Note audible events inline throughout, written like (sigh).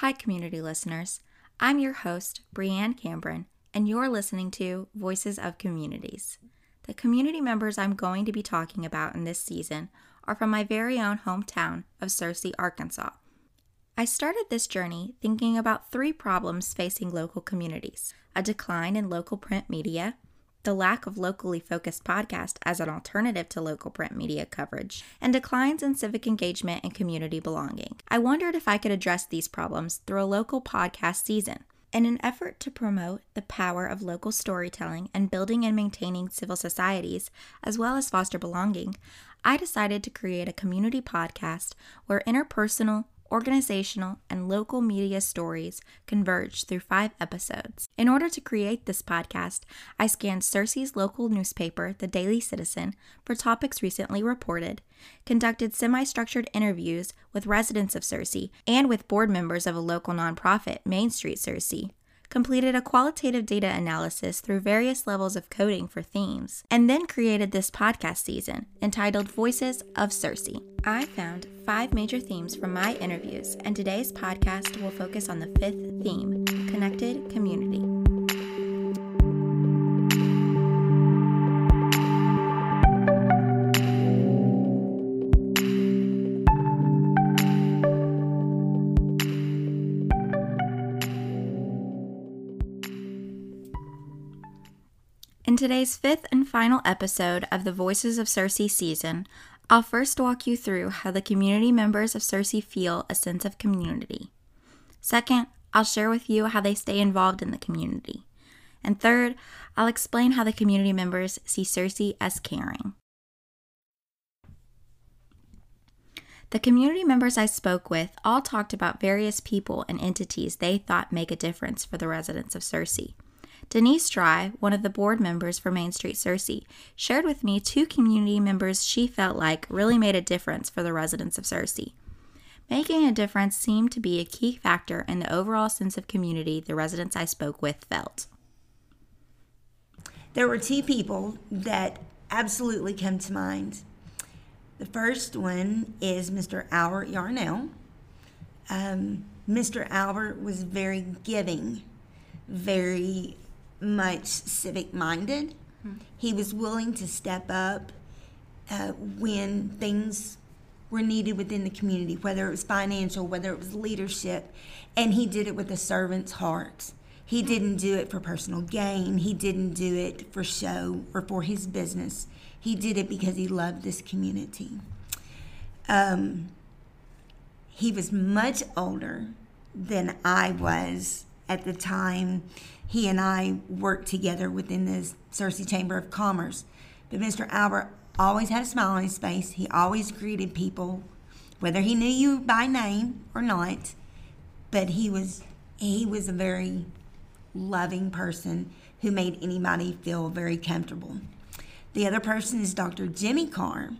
Hi, community listeners. I'm your host, Brianne Cameron, and you're listening to Voices of Communities. The community members I'm going to be talking about in this season are from my very own hometown of Searcy, Arkansas. I started this journey thinking about three problems facing local communities a decline in local print media, the lack of locally focused podcast as an alternative to local print media coverage, and declines in civic engagement and community belonging. I wondered if I could address these problems through a local podcast season. In an effort to promote the power of local storytelling and building and maintaining civil societies, as well as foster belonging, I decided to create a community podcast where interpersonal, organizational, and local media stories converge through five episodes. In order to create this podcast, I scanned Searcy's local newspaper, The Daily Citizen, for topics recently reported, conducted semi structured interviews with residents of Searcy and with board members of a local nonprofit, Main Street Searcy, completed a qualitative data analysis through various levels of coding for themes, and then created this podcast season entitled Voices of Searcy. I found five major themes from my interviews, and today's podcast will focus on the fifth theme connected community. Today's fifth and final episode of the Voices of Searcy season, I'll first walk you through how the community members of Searcy feel a sense of community. Second, I'll share with you how they stay involved in the community. And third, I'll explain how the community members see Searcy as caring. The community members I spoke with all talked about various people and entities they thought make a difference for the residents of Searcy. Denise Dry, one of the board members for Main Street Searcy, shared with me two community members she felt like really made a difference for the residents of Searcy. Making a difference seemed to be a key factor in the overall sense of community the residents I spoke with felt. There were two people that absolutely come to mind. The first one is Mr. Albert Yarnell. Um, Mr. Albert was very giving, very much civic minded. Mm-hmm. He was willing to step up uh, when things were needed within the community, whether it was financial, whether it was leadership, and he did it with a servant's heart. He didn't do it for personal gain. He didn't do it for show or for his business. He did it because he loved this community. Um, he was much older than I was at the time he and I worked together within the Searcy Chamber of Commerce. But Mr. Albert always had a smile on his face. He always greeted people, whether he knew you by name or not. But he was he was a very loving person who made anybody feel very comfortable. The other person is Dr. Jimmy Carr,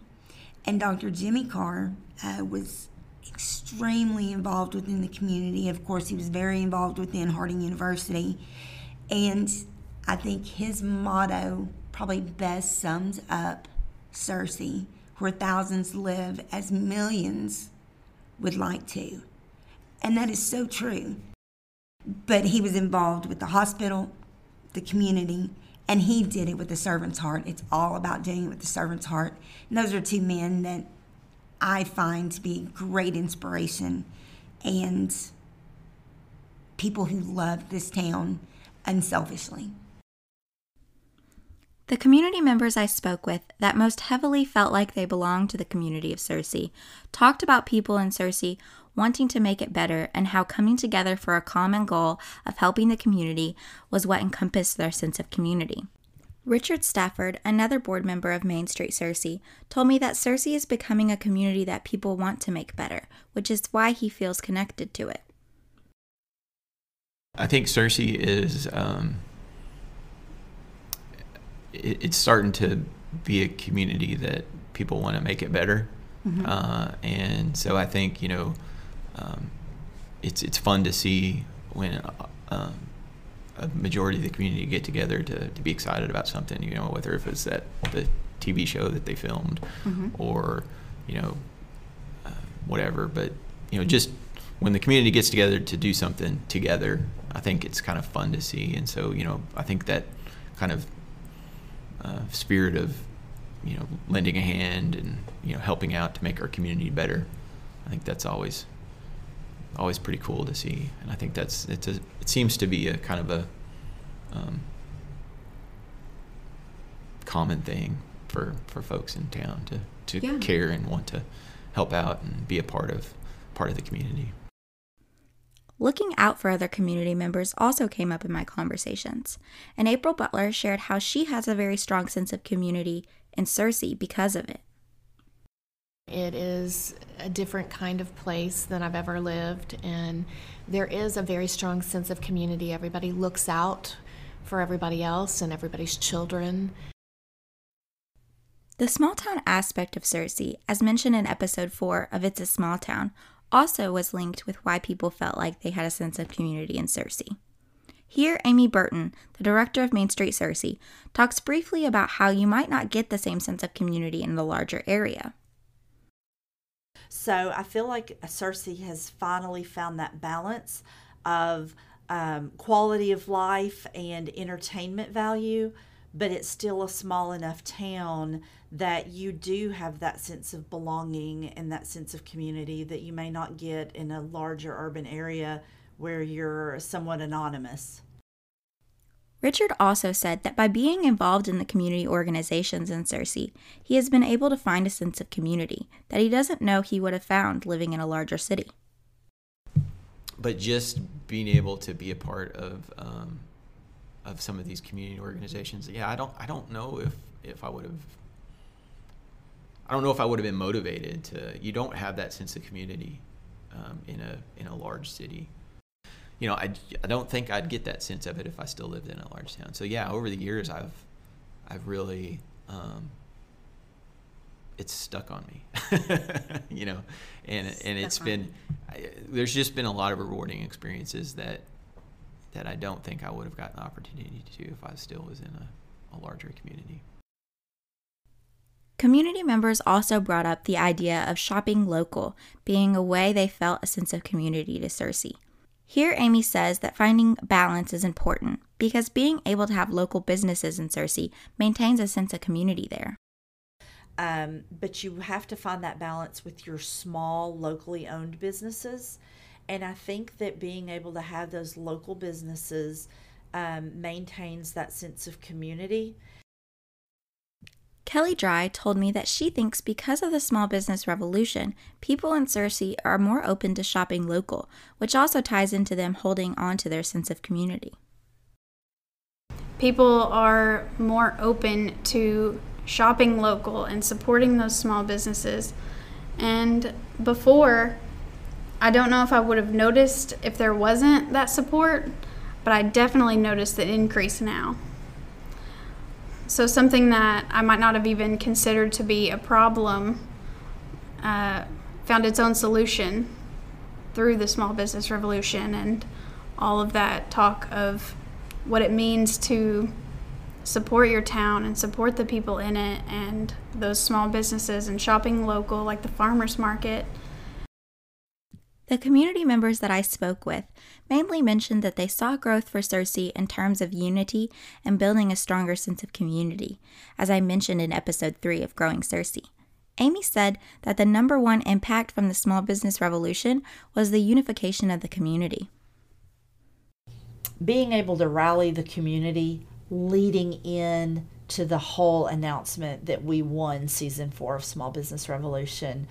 and Dr. Jimmy Carr uh, was extremely involved within the community. Of course, he was very involved within Harding University and I think his motto probably best sums up Searcy, where thousands live as millions would like to. And that is so true. But he was involved with the hospital, the community, and he did it with the servant's heart. It's all about doing it with the servant's heart. And those are two men that I find to be great inspiration and people who love this town unselfishly. The community members I spoke with that most heavily felt like they belonged to the community of Searcy talked about people in Searcy wanting to make it better and how coming together for a common goal of helping the community was what encompassed their sense of community. Richard Stafford, another board member of Main Street Searcy, told me that Searcy is becoming a community that people want to make better, which is why he feels connected to it. I think Searcy is um, it, it's starting to be a community that people want to make it better, mm-hmm. uh, and so I think you know um, it's it's fun to see when uh, um, a majority of the community get together to, to be excited about something. You know, whether if it's that the TV show that they filmed mm-hmm. or you know uh, whatever, but you know just when the community gets together to do something together, I think it's kind of fun to see. And so, you know, I think that kind of uh, spirit of, you know, lending a hand and you know helping out to make our community better. I think that's always always pretty cool to see, and I think that's it's a it seems to be a kind of a um, common thing for for folks in town to to Yeah. care and want to help out and be a part of part of the community. Looking out for other community members also came up in my conversations, and April Butler shared how she has a very strong sense of community in Searcy because of it. It is a different kind of place than I've ever lived, and there is a very strong sense of community. Everybody looks out for everybody else and everybody's children. The small town aspect of Searcy, as mentioned in episode 4 of It's a Small Town, also was linked with why people felt like they had a sense of community in Searcy. Here, Amy Burton, the director of Main Street Searcy, talks briefly about how you might not get the same sense of community in the larger area. So I feel like Searcy has finally found that balance of um, quality of life and entertainment value, but it's still a small enough town that you do have that sense of belonging and that sense of community that you may not get in a larger urban area where you're somewhat anonymous. Richard also said that by being involved in the community organizations in Searcy, he has been able to find a sense of community that he doesn't know he would have found living in a larger city. but just being able to be a part of um, of some of these community organizations, yeah, I don't I don't know if if I would have I don't know if I would have been motivated to. You don't have that sense of community um, in a in a large city. You know, I, I don't think I'd get that sense of it if I still lived in a large town. So yeah, over the years, I've I've really um, it's stuck on me, (laughs) you know, and and it's Stuck on been I, there's just been a lot of rewarding experiences that that I don't think I would have gotten the opportunity to do if I still was in a, a larger community. Community members also brought up the idea of shopping local being a way they felt a sense of community to Searcy. Here, Amy says that finding balance is important because being able to have local businesses in Searcy maintains a sense of community there. um, but you have to find that balance with your small locally owned businesses and i think that being able to have those local businesses um, maintains that sense of community Kelly Dry told me that she thinks because of the small business revolution, people in Searcy are more open to shopping local, which also ties into them holding on to their sense of community. people are more open to shopping local and supporting those small businesses. And before, I don't know if I would have noticed if there wasn't that support, but I definitely noticed the increase now. So, something that I might not have even considered to be a problem uh, found its own solution through the small business revolution and all of that talk of what it means to support your town and support the people in it and those small businesses and shopping local like the farmers market The community members that I spoke with mainly mentioned that they saw growth for Searcy in terms of unity and building a stronger sense of community, as I mentioned in episode 3 of Growing Searcy. Amy said that the number one impact from the small business revolution was the unification of the community. being able to rally the community leading in to the whole announcement that we won season four of Small Business Revolution.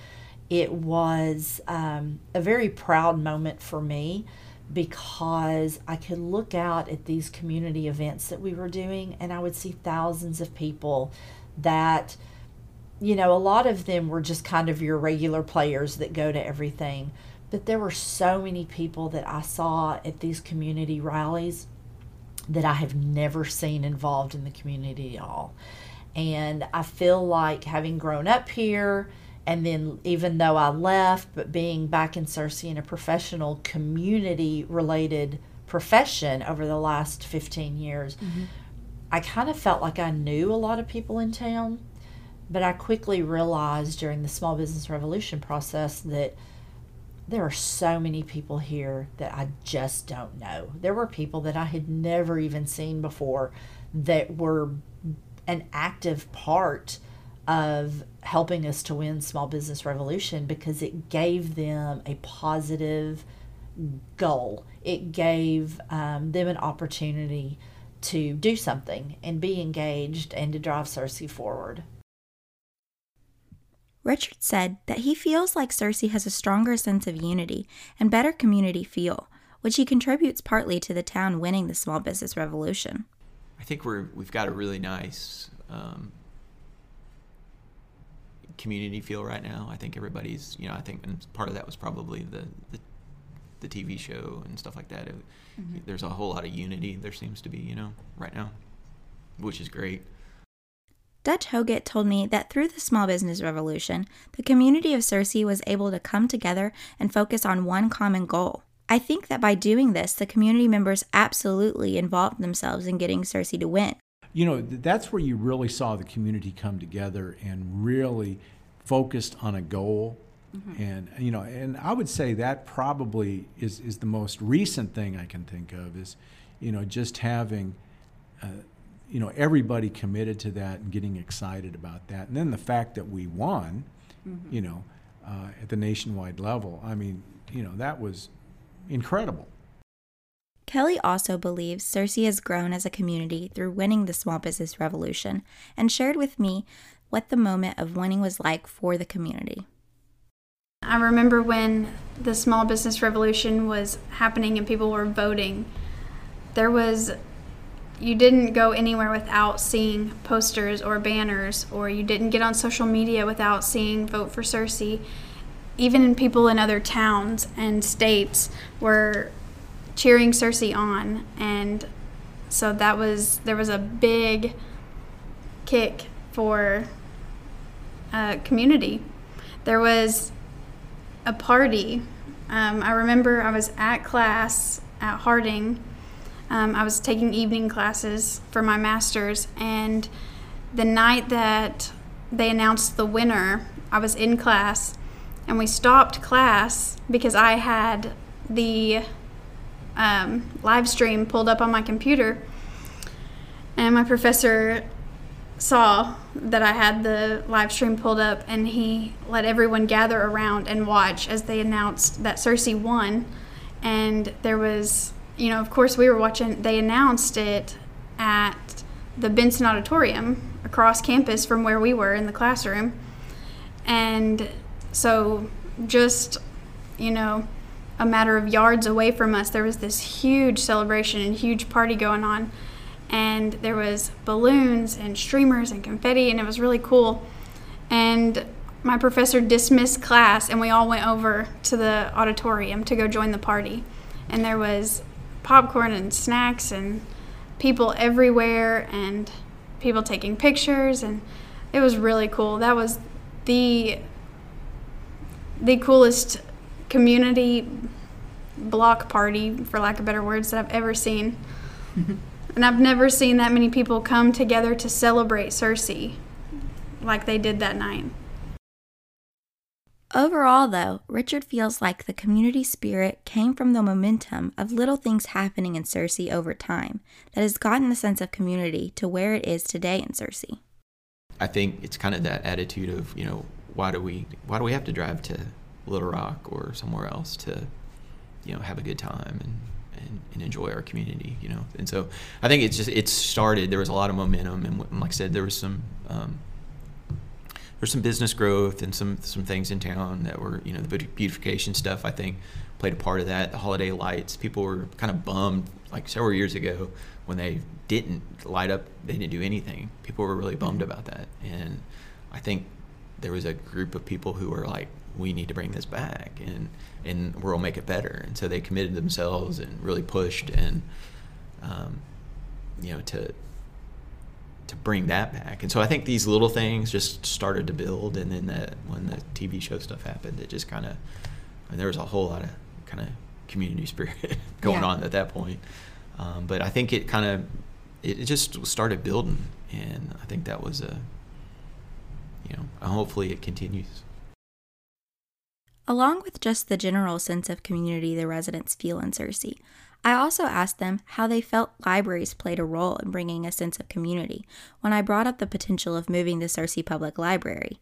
It was um, a very proud moment for me because I could look out at these community events that we were doing and I would see thousands of people that, you know, a lot of them were just kind of your regular players that go to everything. But there were so many people that I saw at these community rallies that I have never seen involved in the community at all. And I feel like having grown up here, and then even though I left, but being back in Searcy in a professional community related profession over the last 15 years, mm-hmm. I kind of felt like I knew a lot of people in town. But I quickly realized during the small business revolution process that there are so many people here that I just don't know. There were people that I had never even seen before that were an active part of helping us to win Small Business Revolution because it gave them a positive goal. It gave um, them an opportunity to do something and be engaged and to drive Searcy forward. Richard said that he feels like Searcy has a stronger sense of unity and better community feel, which he contributes partly to the town winning the small business revolution. I think we're we've got a really nice um, community feel right now. I think everybody's you know I think and part of that was probably the the, the TV show and stuff like that. It, mm-hmm. There's a whole lot of unity. There seems to be you know right now, which is great. Dutch Hoggett told me that through the small business revolution, the community of Searcy was able to come together and focus on one common goal. I think that by doing this, the community members absolutely involved themselves in getting Searcy to win. You know, that's where you really saw the community come together and really focused on a goal. Mm-hmm. And you know, and I would say that probably is is the most recent thing I can think of is, you know, just having uh, you know everybody committed to that and getting excited about that, and then the fact that we won, mm-hmm. you know, uh, at the nationwide level. I mean, you know, that was incredible. Kelly also believes Searcy has grown as a community through winning the small business revolution and shared with me what the moment of winning was like for the community. I remember when the small business revolution was happening and people were voting. There was you didn't go anywhere without seeing posters or banners, or you didn't get on social media without seeing Vote for Searcy. Even people in other towns and states were cheering Searcy on, and so that was there was a big kick for uh, community. There was a party. Um, I remember I was at class at Harding um, I was taking evening classes for my master's, and the night that they announced the winner, I was in class, and we stopped class because I had the um, live stream pulled up on my computer, and my professor saw that I had the live stream pulled up, and he let everyone gather around and watch as they announced that Searcy won, and there was you know, of course, we were watching, they announced it at the Benson Auditorium across campus from where we were in the classroom. And so, just, you know, a matter of yards away from us, there was this huge celebration and huge party going on. And there was balloons and streamers and confetti, and it was really cool. And my professor dismissed class, and we all went over to the auditorium to go join the party. And there was popcorn and snacks and people everywhere and people taking pictures and it was really cool. That was the the coolest community block party for lack of better words that I've ever seen. (laughs) and I've never seen that many people come together to celebrate Searcy like they did that night. Overall, though, Richard feels like the community spirit came from the momentum of little things happening in Searcy over time that has gotten the sense of community to where it is today in Searcy. I think it's kind of that attitude of, you know, why do we why do we have to drive to Little Rock or somewhere else to, you know, have a good time and and, and, enjoy our community, you know. And so I think it's just it started. There was a lot of momentum, and like I said, there was some um, there's some business growth and some some things in town that were you know the beautification stuff I think played a part of that. The holiday lights, people were kind of bummed like several years ago when they didn't light up, they didn't do anything. People were really bummed about that, and I think there was a group of people who were like, we need to bring this back and and we'll make it better. And so they committed themselves and really pushed and um, you know to to bring that back. And so I think these little things just started to build, and then that when the TV show stuff happened, it just kind of and there was a whole lot of kind of community (laughs) spirit going yeah. on at that point. Um, but I think it kind of it, it, just started building, and I think that was a you know hopefully it continues. Along with just the general sense of community the residents feel in Searcy, I also asked them how they felt libraries played a role in bringing a sense of community when I brought up the potential of moving the Searcy Public Library.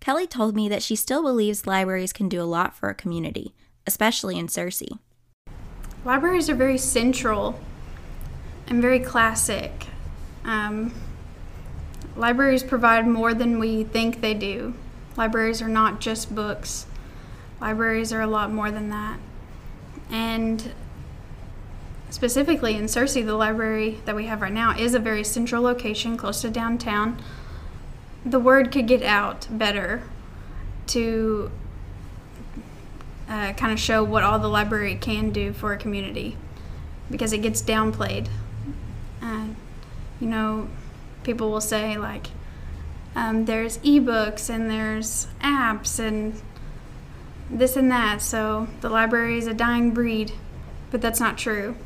Kelly told me that she still believes libraries can do a lot for a community, especially in Searcy. Libraries are very central and very classic. Um, libraries provide more than we think they do. Libraries are not just books, libraries are a lot more than that. And specifically in Searcy, the library that we have right now is a very central location close to downtown. The word could get out better to uh, kind of show what all the library can do for a community because it gets downplayed. Uh, you know, people will say, like, um, there's ebooks and there's apps and this and that, so the library is a dying breed, but that's not true.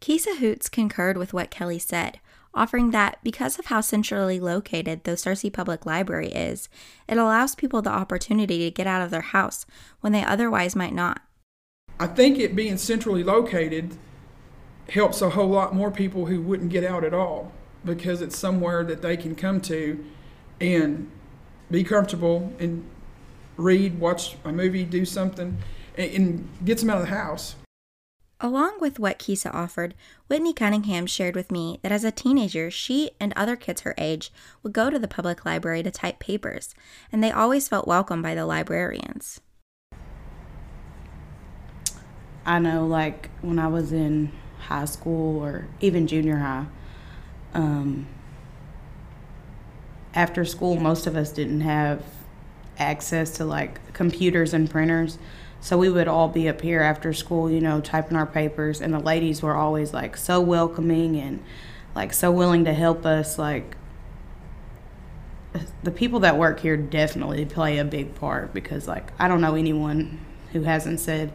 Kisa Hoots concurred with what Kelly said, offering that because of how centrally located the Searcy Public Library is, it allows people the opportunity to get out of their house when they otherwise might not. I think it being centrally located helps a whole lot more people who wouldn't get out at all because it's somewhere that they can come to and be comfortable and read, watch a movie, do something, and, and gets them out of the house. Along with what Kisa offered, Whitney Cunningham shared with me that as a teenager, she and other kids her age would go to the public library to type papers, and they always felt welcome by the librarians. I know, like, when I was in high school or even junior high, um, after school, most of us didn't have access to like computers and printers. So we would all be up here after school, you know, typing our papers, and the ladies were always like so welcoming and like so willing to help us. Like the people that work here definitely play a big part because, like, I don't know anyone who hasn't said,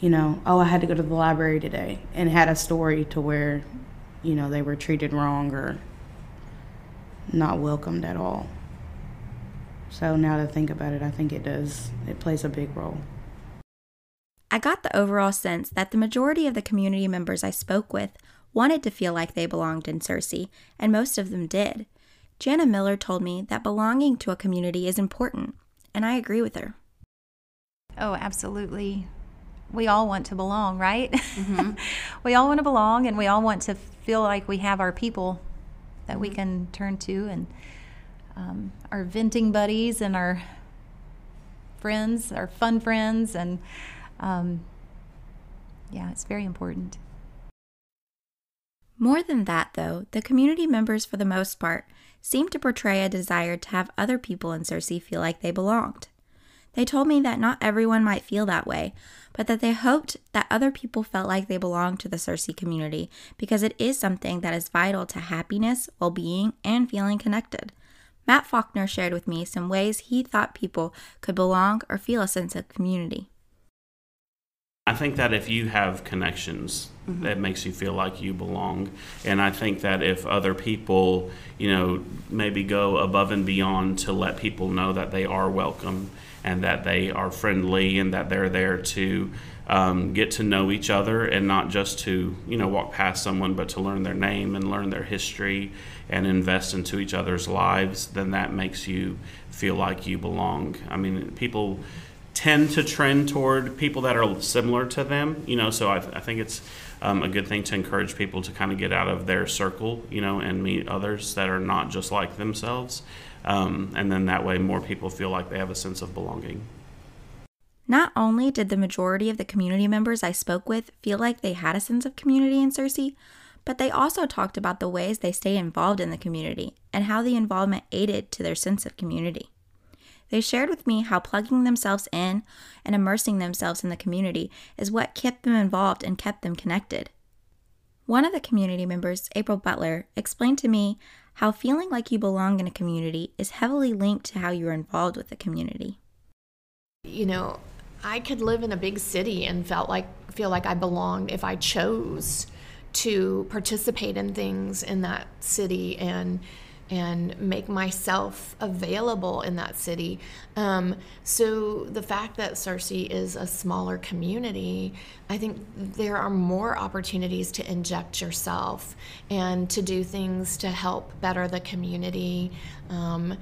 you know, oh, I had to go to the library today and had a story to where, you know, they were treated wrong or not welcomed at all. So now to think about it, I think it does, it plays a big role. I got the overall sense that the majority of the community members I spoke with wanted to feel like they belonged in Searcy, and most of them did. Jana Miller told me that belonging to a community is important, and I agree with her. Oh, absolutely. We all want to belong, right? Mm-hmm. (laughs) we all want to belong, and we all want to feel like we have our people that mm-hmm. we can turn to and um, our venting buddies and our friends, our fun friends, and um, yeah, it's very important. More than that, though, the community members, for the most part, seem to portray a desire to have other people in Searcy feel like they belonged. They told me that not everyone might feel that way, but that they hoped that other people felt like they belonged to the Searcy community because it is something that is vital to happiness, well being, and feeling connected. Matt Faulkner shared with me some ways he thought people could belong or feel a sense of community. I think that if you have connections, mm-hmm. that makes you feel like you belong. And I think that if other people, you know, maybe go above and beyond to let people know that they are welcome and that they are friendly and that they're there to um, get to know each other and not just to, you know, walk past someone, but to learn their name and learn their history and invest into each other's lives, then that makes you feel like you belong. I mean, people tend to trend toward people that are similar to them, you know, so I, th- I think it's um, a good thing to encourage people to kind of get out of their circle, you know, and meet others that are not just like themselves. Um, and then that way more people feel like they have a sense of belonging. Not only did the majority of the community members I spoke with feel like they had a sense of community in Searcy, but they also talked about the ways they stay involved in the community and how the involvement aided to their sense of community. They shared with me how plugging themselves in and immersing themselves in the community is what kept them involved and kept them connected. One of the community members, April Butler, explained to me how feeling like you belong in a community is heavily linked to how you're involved with the community. You know, I could live in a big city and felt like feel like I belonged if I chose to participate in things in that city and and make myself available in that city. Um, so the fact that Searcy is a smaller community, I think there are more opportunities to inject yourself and to do things to help better the community. Um,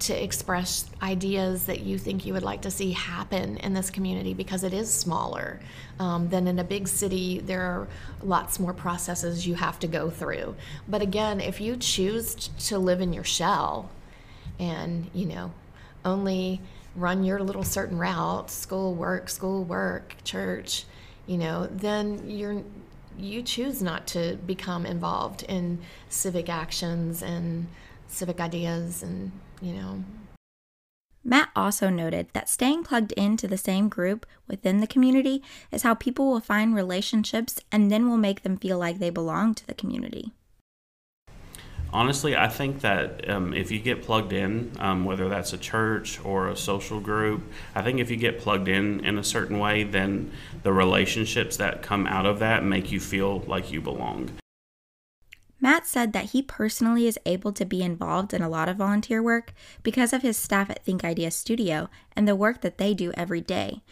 to express ideas that you think you would like to see happen in this community because it is smaller um, than in a big city. There are lots more processes you have to go through. But again, if you choose to live in your shell and, you know, only run your little certain route school, work, school, work, church you know, then you're you choose not to become involved in civic actions and civic ideas and you know. Matt also noted that staying plugged into the same group within the community is how people will find relationships and then will make them feel like they belong to the community. Honestly, I think that um, if you get plugged in, um, whether that's a church or a social group, I think if you get plugged in in a certain way, then the relationships that come out of that make you feel like you belong. Matt said that he personally is able to be involved in a lot of volunteer work because of his staff at Think Idea Studio and the work that they do every day.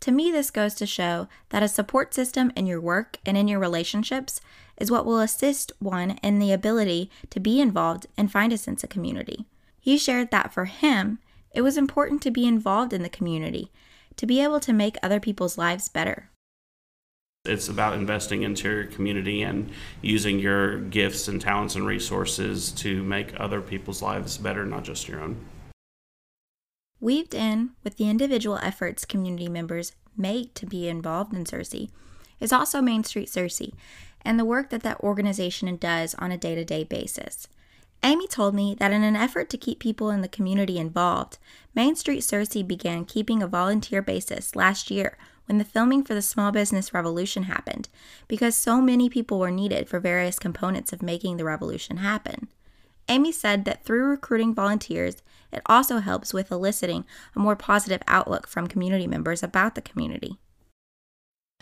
To me, this goes to show that a support system in your work and in your relationships is what will assist one in the ability to be involved and find a sense of community. He shared that for him, it was important to be involved in the community, to be able to make other people's lives better. It's about investing into your community and using your gifts and talents and resources to make other people's lives better, not just your own. Weaved in with the individual efforts community members make to be involved in Searcy is also Main Street Searcy and the work that that organization does on a day to day basis. Amy told me that in an effort to keep people in the community involved, Main Street Searcy began keeping a volunteer basis last year when the filming for the Small Business Revolution happened, because so many people were needed for various components of making the revolution happen. Amy said that through recruiting volunteers, it also helps with eliciting a more positive outlook from community members about the community.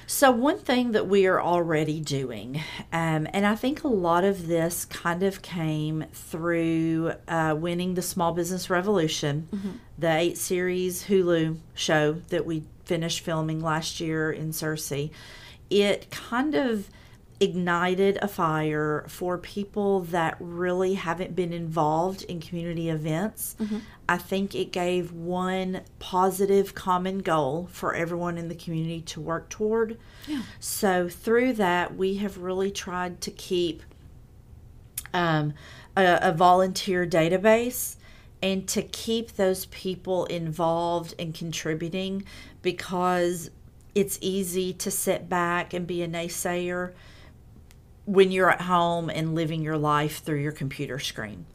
So, one thing that we are already doing, um, and I think a lot of this kind of came through uh, winning the Small Business Revolution, mm-hmm. the eight series Hulu show that we finished filming last year in Searcy, it kind of ignited a fire for people that really haven't been involved in community events. Mm-hmm. I think it gave one positive common goal for everyone in the community to work toward. Yeah. So, through that, we have really tried to keep um, a, a volunteer database and to keep those people involved and contributing because it's easy to sit back and be a naysayer when you're at home and living your life through your computer screen.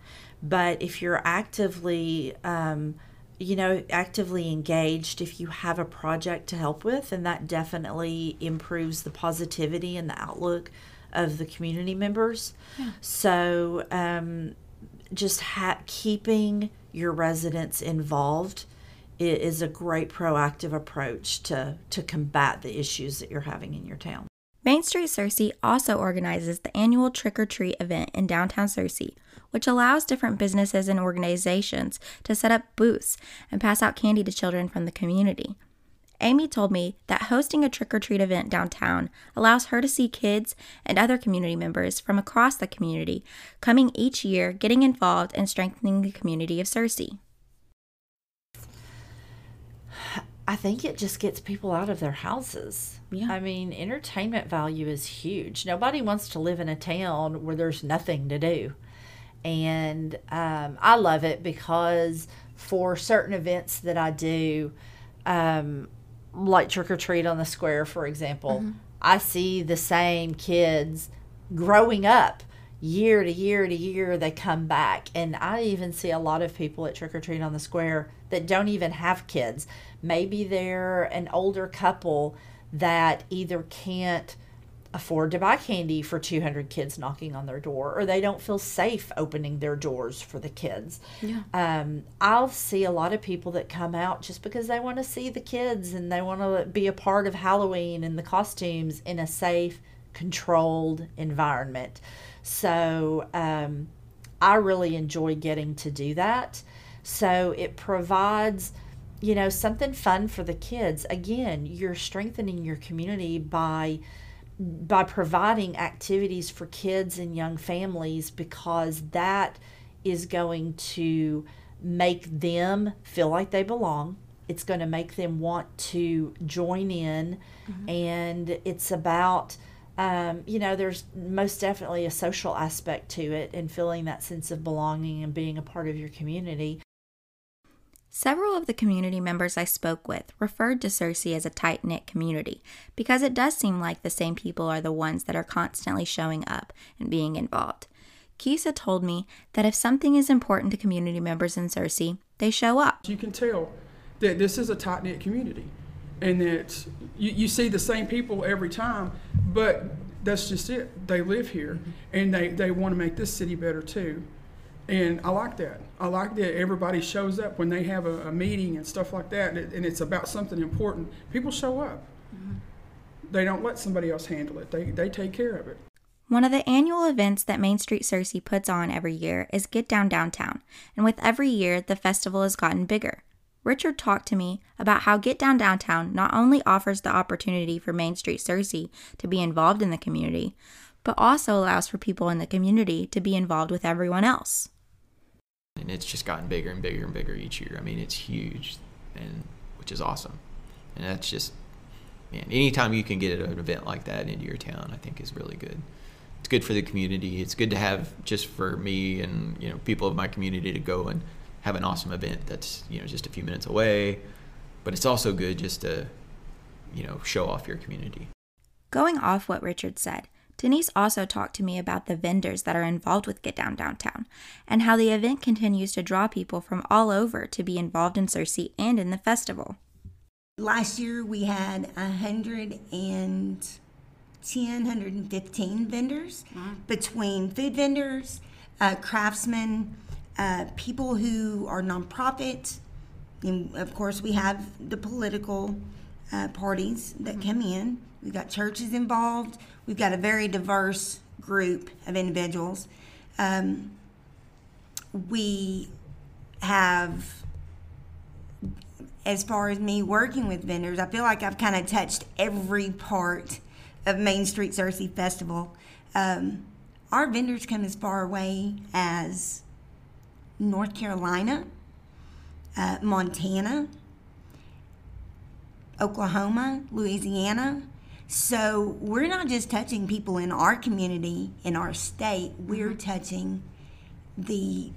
But if you're actively, um, you know, actively engaged, if you have a project to help with, and that definitely improves the positivity and the outlook of the community members. Yeah. So, um, just ha- keeping your residents involved is a great proactive approach to, to combat the issues that you're having in your town. Main Street Searcy also organizes the annual Trick or Treat event in downtown Searcy, which allows different businesses and organizations to set up booths and pass out candy to children from the community. Amy told me that hosting a trick or treat event downtown allows her to see kids and other community members from across the community coming each year, getting involved, and strengthening the community of Searcy. I think it just gets people out of their houses. Yeah. I mean, entertainment value is huge. Nobody wants to live in a town where there's nothing to do. And um, I love it because for certain events that I do, um, like trick or treat on the square, for example, mm-hmm. I see the same kids growing up year to year to year. They come back, and I even see a lot of people at trick or treat on the square that don't even have kids. Maybe they're an older couple that either can't afford to buy candy for 200 kids knocking on their door or they don't feel safe opening their doors for the kids yeah. um, i'll see a lot of people that come out just because they want to see the kids and they want to be a part of halloween and the costumes in a safe controlled environment so um, I really enjoy getting to do that. So it provides, you know, something fun for the kids. Again, you're strengthening your community by by providing activities for kids and young families because that is going to make them feel like they belong. It's going to make them want to join in. Mm-hmm. And it's about, um, you know, there's most definitely a social aspect to it and feeling that sense of belonging and being a part of your community. Several of the community members I spoke with referred to Searcy as a tight knit community because it does seem like the same people are the ones that are constantly showing up and being involved. Kisa told me that if something is important to community members in Searcy, they show up. You can tell that this is a tight knit community and that you, you see the same people every time, but that's just it. They live here and they, they want to make this city better too. And I like that. I like that everybody shows up when they have a, a meeting and stuff like that, and it's about something important. People show up. Mm-hmm. They don't let somebody else handle it. They they take care of it. One of the annual events that Main Street Searcy puts on every year is Get Down Downtown, and with every year, the festival has gotten bigger. Richard talked to me about how Get Down Downtown not only offers the opportunity for Main Street Searcy to be involved in the community, but also allows for people in the community to be involved with everyone else and it's just gotten bigger and bigger and bigger each year. I mean, it's huge, and which is awesome. And that's just, man, anytime you can get an event like that into your town, I think is really good. It's good for the community. It's good to have just for me and you know people of my community to go and have an awesome event that's you know just a few minutes away. But it's also good just to, you know, show off your community. Going off what Richard said, Denise also talked to me about the vendors that are involved with Get Down Downtown and how the event continues to draw people from all over to be involved in Searcy and in the festival. Last year we had 110, 115 vendors mm-hmm. between food vendors, uh, craftsmen, uh, people who are nonprofit, and of course we have the political uh, parties that mm-hmm. come in. We've got churches involved. We've got a very diverse group of individuals. Um, we have, as far as me working with vendors, I feel like I've kind of touched every part of Main Street Searcy Festival. Um, our vendors come as far away as North Carolina, uh, Montana, Oklahoma, Louisiana, so we're not just touching people in our community, in our state. We're mm-hmm. touching the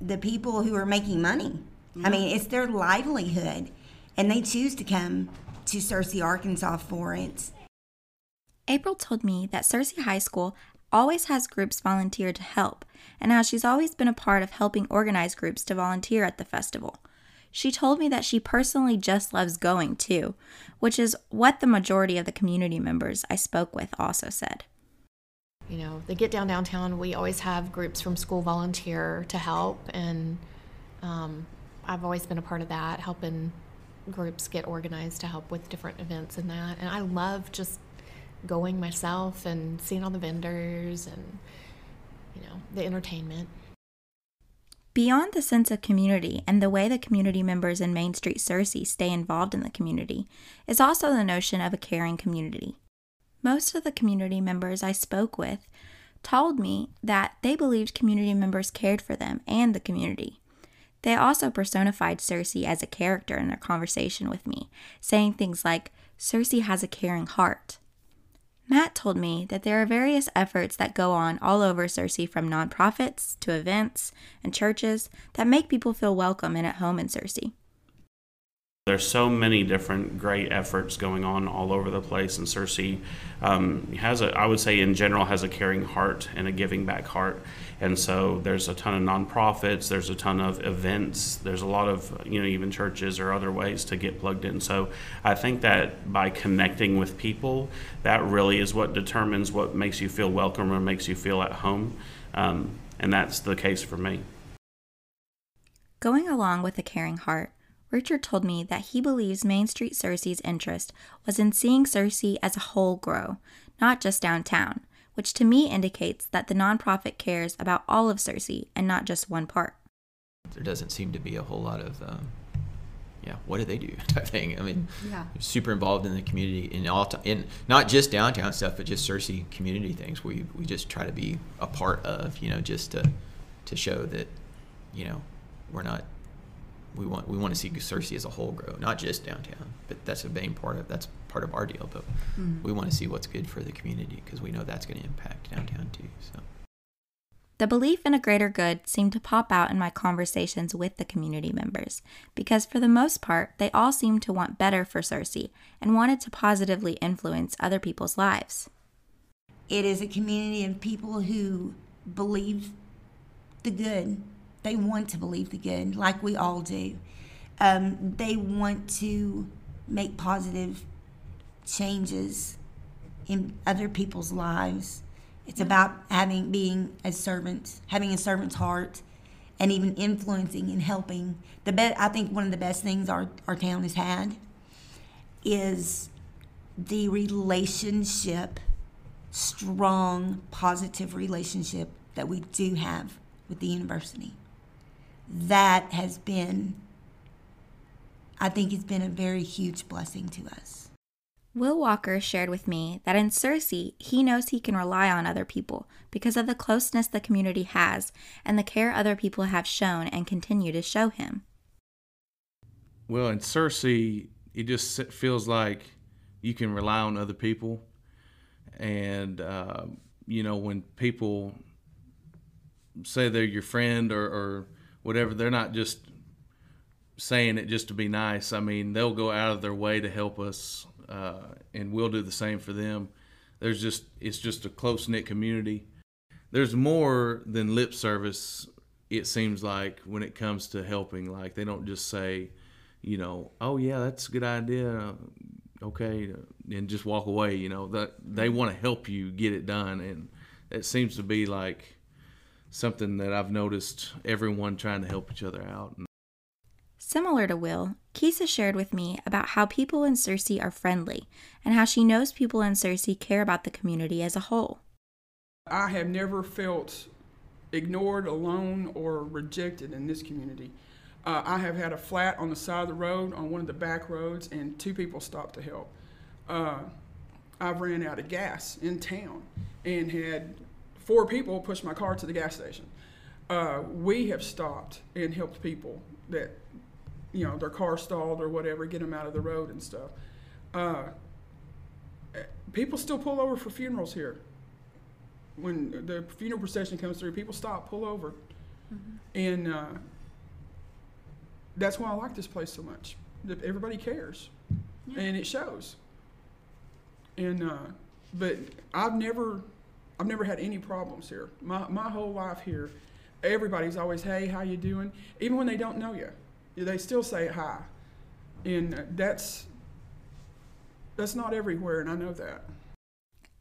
the people who are making money. Mm-hmm. I mean, it's their livelihood, and they choose to come to Searcy, Arkansas for it. April told me that Searcy High School always has groups volunteer to help, and how she's always been a part of helping organize groups to volunteer at the festival. She told me that she personally just loves going too, which is what the majority of the community members I spoke with also said. You know, the Get Down Downtown, we always have groups from school volunteer to help, and um, I've always been a part of that, helping groups get organized to help with different events and that. And I love just going myself and seeing all the vendors and, you know, the entertainment. Beyond the sense of community and the way the community members in Main Street Searcy stay involved in the community is also the notion of a caring community. Most of the community members I spoke with told me that they believed community members cared for them and the community. They also personified Searcy as a character in their conversation with me, saying things like, Searcy has a caring heart. Matt told me that there are various efforts that go on all over Searcy from nonprofits to events and churches that make people feel welcome and at home in Searcy. There's so many different great efforts going on all over the place, and Searcy um, has a, I would say, in general, has a caring heart and a giving back heart. And so there's a ton of nonprofits, there's a ton of events, there's a lot of you know even churches or other ways to get plugged in. So I think that by connecting with people, that really is what determines what makes you feel welcome or makes you feel at home, um, and that's the case for me. Going along with a caring heart Richard told me that he believes Main Street Searcy's interest was in seeing Searcy as a whole grow, not just downtown, which to me indicates that the nonprofit cares about all of Searcy and not just one part. There doesn't seem to be a whole lot of, um, yeah, what do they do (laughs) type thing. I mean, Yeah. super involved in the community in all, t- in not just downtown stuff, but just Searcy community things. We we just try to be a part of, you know, just to to show that, you know, we're not. We want we want to see Searcy as a whole grow, not just downtown. But that's a main part of that's part of our deal. But we want to see what's good for the community because we know that's going to impact downtown too. So. The belief in a greater good seemed to pop out in my conversations with the community members because, for the most part, they all seemed to want better for Searcy and wanted to positively influence other people's lives. It is a community of people who believe the good. They want to believe the good, like we all do. Um, they want to make positive changes in other people's lives. It's about having being a servant, having a servant's heart, and even influencing and helping. The be- I think one of the best things our, our town has had is the relationship, strong, positive relationship that we do have with the university. That has been, I think, it's been a very huge blessing to us. Will Walker shared with me that in Searcy, he knows he can rely on other people because of the closeness the community has and the care other people have shown and continue to show him. Well, in Searcy, it just feels like you can rely on other people. And, uh, you know, when people say they're your friend or, or whatever, they're not just saying it just to be nice. I mean, they'll go out of their way to help us, uh, and we'll do the same for them. There's just, it's just a close knit community. There's more than lip service, it seems like, when it comes to helping. Like, they don't just say, you know, oh yeah, that's a good idea. Okay, and just walk away. You know that they want to help you get it done, and it seems to be like something that I've noticed everyone trying to help each other out. Similar to Will, Kisa shared with me about how people in Searcy are friendly and how she knows people in Searcy care about the community as a whole. I have never felt ignored, alone, or rejected in this community. Uh, I have had a flat on the side of the road on one of the back roads, and two people stopped to help. Uh, I've ran out of gas in town and had four people push my car to the gas station. Uh, we have stopped and helped people that, you know, their car stalled or whatever, get them out of the road and stuff. Uh, people still pull over for funerals here when the funeral procession comes through, people stop, pull over, and uh, that's why I like this place so much. Everybody cares, and it shows. And uh, but I've never, I've never had any problems here. My my whole life here, everybody's always, hey, how you doing? Even when they don't know you, they still say hi, and that's that's not everywhere, and I know that.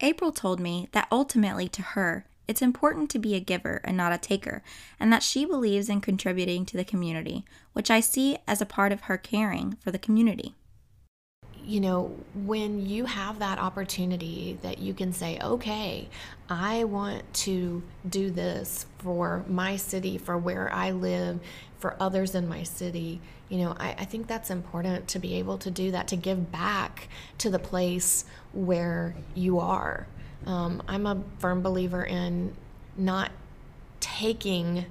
April told me that ultimately to her, it's important to be a giver and not a taker, and that she believes in contributing to the community, which I see as a part of her caring for the community. You know, when you have that opportunity that you can say, okay, I want to do this for my city, for where I live, for others in my city, you know, I, I think that's important to be able to do that, to give back to the place where you are. Um, I'm a firm believer in not taking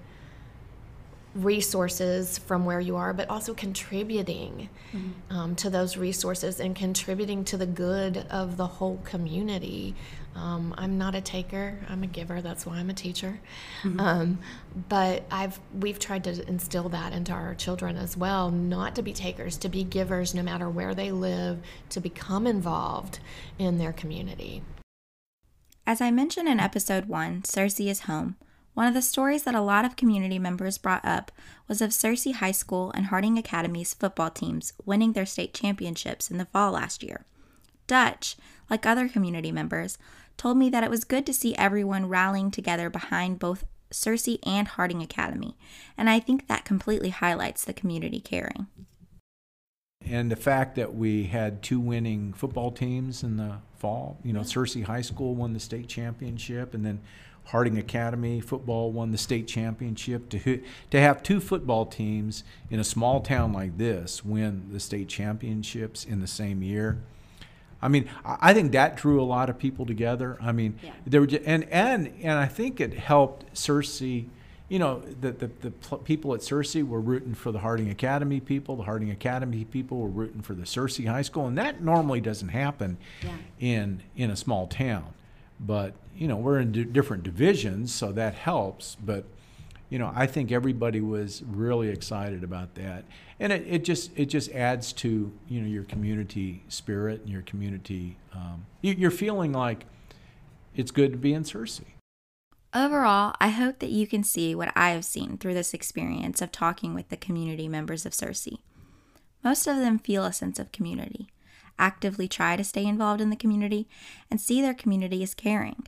resources from where you are, but also contributing um, to those resources and contributing to the good of the whole community. Um, I'm not a taker; I'm a giver. That's why I'm a teacher. Um, but I've we've tried to instill that into our children as well, not to be takers, to be givers, no matter where they live, to become involved in their community. As I mentioned in episode 1, Searcy is Home, one of the stories that a lot of community members brought up was of Searcy High School and Harding Academy's football teams winning their state championships in the fall last year. Dutch, like other community members, told me that it was good to see everyone rallying together behind both Searcy and Harding Academy, and I think that completely highlights the community caring. And the fact that we had two winning football teams in the fall, you know, Searcy High School won the state championship, and then Harding Academy football won the state championship. To to have two football teams in a small town like this win the state championships in the same year, I mean, I think that drew a lot of people together. I mean, yeah. there were just, and and and I think it helped Searcy. You know, the, the, the people at Searcy were rooting for the Harding Academy people. The Harding Academy people were rooting for the Searcy High School, and that normally doesn't happen yeah. in in a small town. But you know, we're in d- different divisions, so that helps. But you know, I think everybody was really excited about that, and it, it just it just adds to you know your community spirit and your community. Um, you, you're feeling like it's good to be in Searcy. Overall, I hope that you can see what I have seen through this experience of talking with the community members of Searcy. Most of them feel a sense of community, actively try to stay involved in the community, and see their community as caring.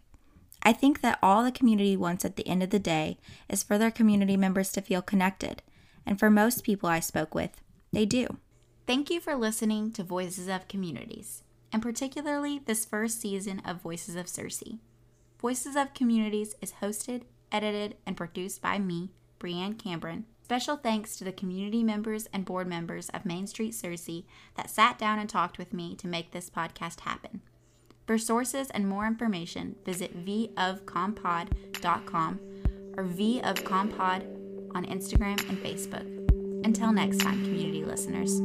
I think that all the community wants at the end of the day is for their community members to feel connected, and for most people I spoke with, they do. Thank you for listening to Voices of Communities, and particularly this first season of Voices of Searcy. Voices of Communities is hosted, edited, and produced by me, Brianne Cameron. Special thanks to the community members and board members of Main Street Searcy that sat down and talked with me to make this podcast happen. For sources and more information, visit vofcompod.com or vofcompod on Instagram and Facebook. Until next time, community listeners.